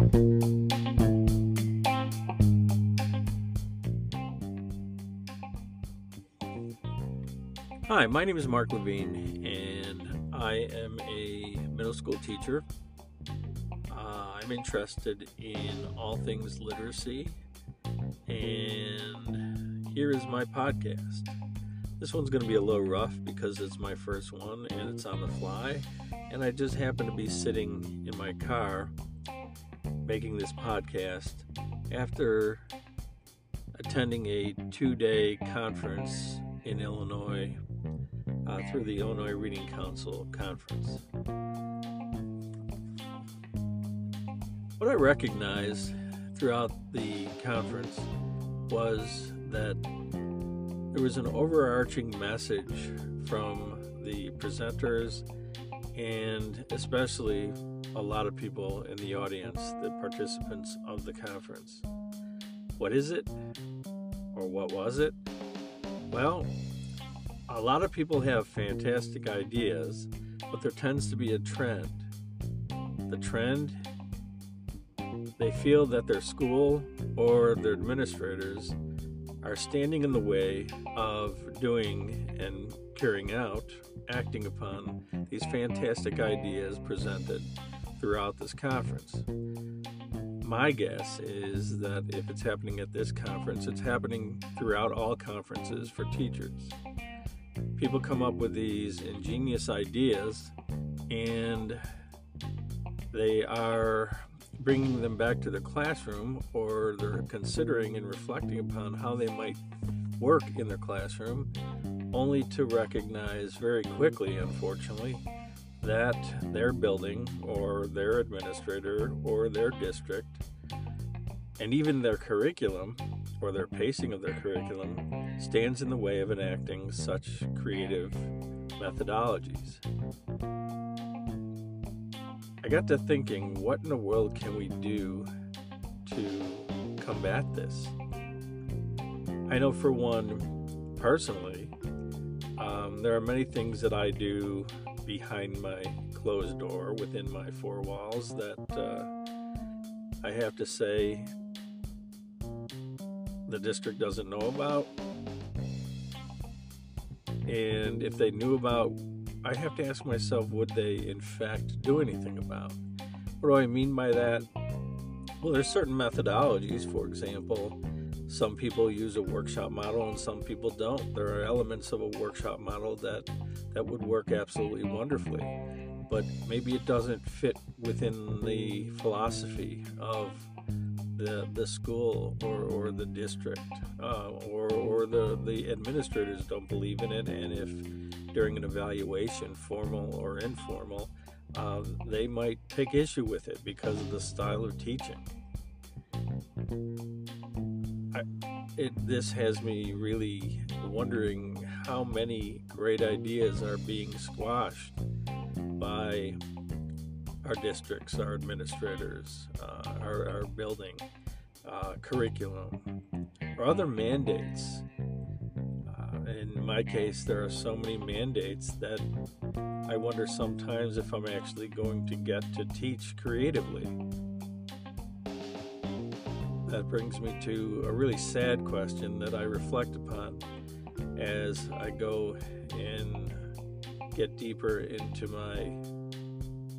Hi, my name is Mark Levine, and I am a middle school teacher. Uh, I'm interested in all things literacy, and here is my podcast. This one's going to be a little rough because it's my first one and it's on the fly, and I just happen to be sitting in my car making this podcast after attending a two day conference in Illinois uh, through the Illinois Reading Council conference. What I recognized throughout the conference was that there was an overarching message from the presenters and especially a lot of people in the audience, the participants of the conference. What is it? Or what was it? Well, a lot of people have fantastic ideas, but there tends to be a trend. The trend, they feel that their school or their administrators are standing in the way of doing and carrying out, acting upon these fantastic ideas presented throughout this conference. My guess is that if it's happening at this conference, it's happening throughout all conferences for teachers people come up with these ingenious ideas and they are bringing them back to the classroom or they're considering and reflecting upon how they might work in their classroom, only to recognize very quickly, unfortunately, that their building or their administrator or their district and even their curriculum or their pacing of their curriculum stands in the way of enacting such creative methodologies. I got to thinking, what in the world can we do to combat this? I know for one, personally, um, there are many things that I do behind my closed door within my four walls that uh, I have to say the district doesn't know about. And if they knew about, I have to ask myself, would they in fact do anything about? What do I mean by that? Well, there's certain methodologies. For example, some people use a workshop model and some people don't. There are elements of a workshop model that that would work absolutely wonderfully, but maybe it doesn't fit within the philosophy of the, the school or, or the district uh, or, or the, the administrators don't believe in it and if during an evaluation formal or informal uh, they might take issue with it because of the style of teaching I, it, this has me really wondering how many great ideas are being squashed by our districts, our administrators, uh, our, our, building, uh, curriculum, or other mandates. Uh, in my case, there are so many mandates that I wonder sometimes if I'm actually going to get to teach creatively. That brings me to a really sad question that I reflect upon as I go and get deeper into my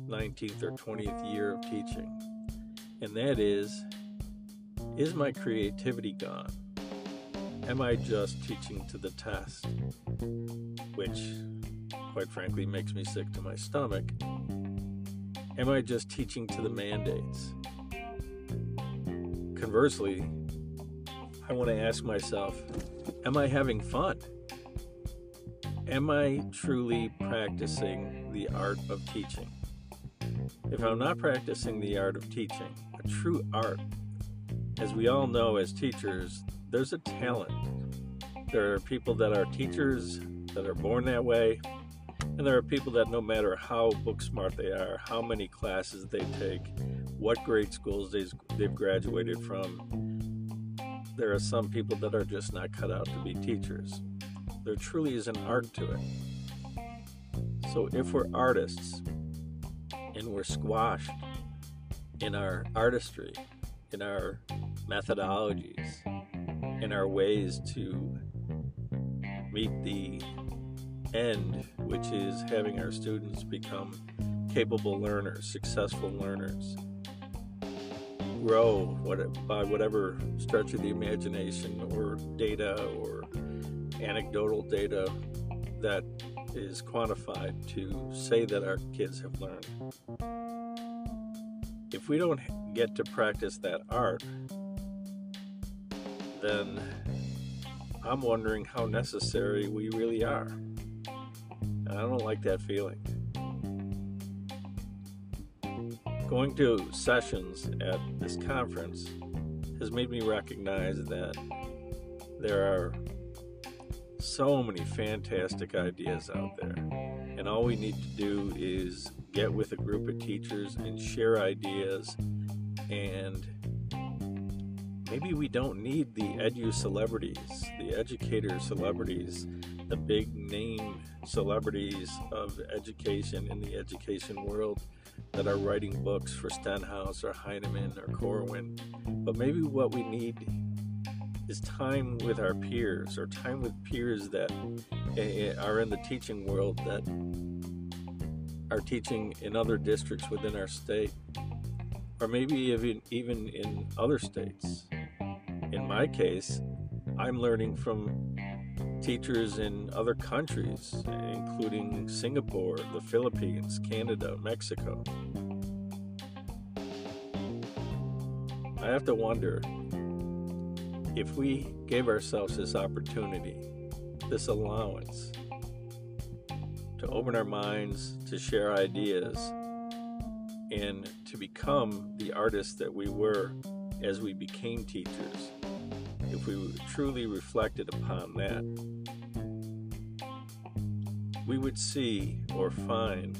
19th or 20th year of teaching. And that is Is my creativity gone? Am I just teaching to the test? Which, quite frankly, makes me sick to my stomach. Am I just teaching to the mandates? Conversely, I want to ask myself Am I having fun? Am I truly practicing the art of teaching? if I'm not practicing the art of teaching, a true art, as we all know as teachers, there's a talent. There are people that are teachers that are born that way, and there are people that no matter how book smart they are, how many classes they take, what grade schools they've graduated from, there are some people that are just not cut out to be teachers. There truly is an art to it. So if we're artists, and we're squashed in our artistry, in our methodologies, in our ways to meet the end, which is having our students become capable learners, successful learners, grow what, by whatever stretch of the imagination or data or anecdotal data that is quantified to say that our kids have learned. If we don't get to practice that art, then I'm wondering how necessary we really are. And I don't like that feeling. Going to sessions at this conference has made me recognize that there are so many fantastic ideas out there. And all we need to do is get with a group of teachers and share ideas. And maybe we don't need the edu celebrities, the educator celebrities, the big name celebrities of education in the education world that are writing books for Stenhouse or Heinemann or Corwin. But maybe what we need is time with our peers or time with peers that eh, are in the teaching world that are teaching in other districts within our state or maybe even even in other states in my case i'm learning from teachers in other countries including singapore the philippines canada mexico. I have to wonder if we gave ourselves this opportunity, this allowance to open our minds, to share ideas, and to become the artists that we were as we became teachers, if we truly reflected upon that, we would see or find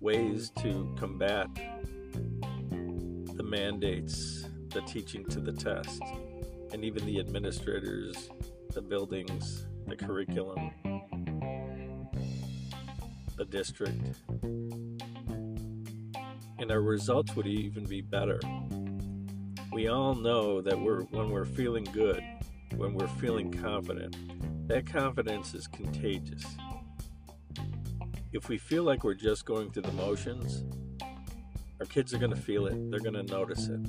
ways to combat the mandates, the teaching to the test and even the administrators, the buildings, the curriculum, the district. And our results would even be better. We all know that we're when we're feeling good, when we're feeling confident, that confidence is contagious. If we feel like we're just going through the motions, our kids are going to feel it, they're going to notice it.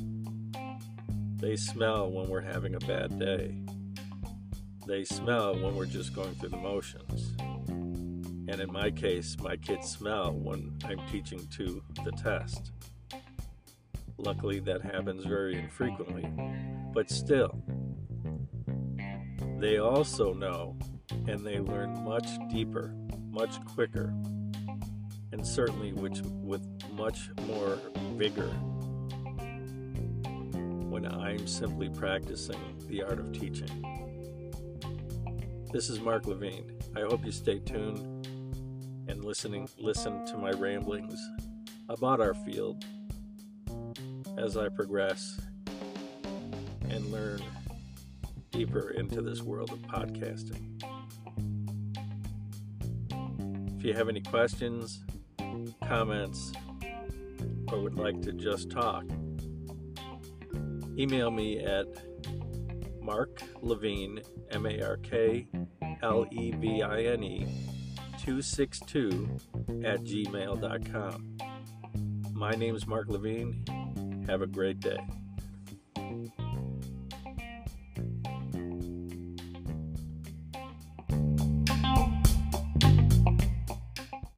They smell when we're having a bad day. They smell when we're just going through the motions. And in my case, my kids smell when I'm teaching to the test. Luckily, that happens very infrequently. But still, they also know and they learn much deeper, much quicker, and certainly which, with much more vigor when I'm simply practicing the art of teaching. This is Mark Levine. I hope you stay tuned and listening listen to my ramblings about our field as I progress and learn deeper into this world of podcasting. If you have any questions, comments, or would like to just talk, email me at Mark Levine, M A R K L E V I N E, 262 at gmail.com. My name is Mark Levine. Have a great day.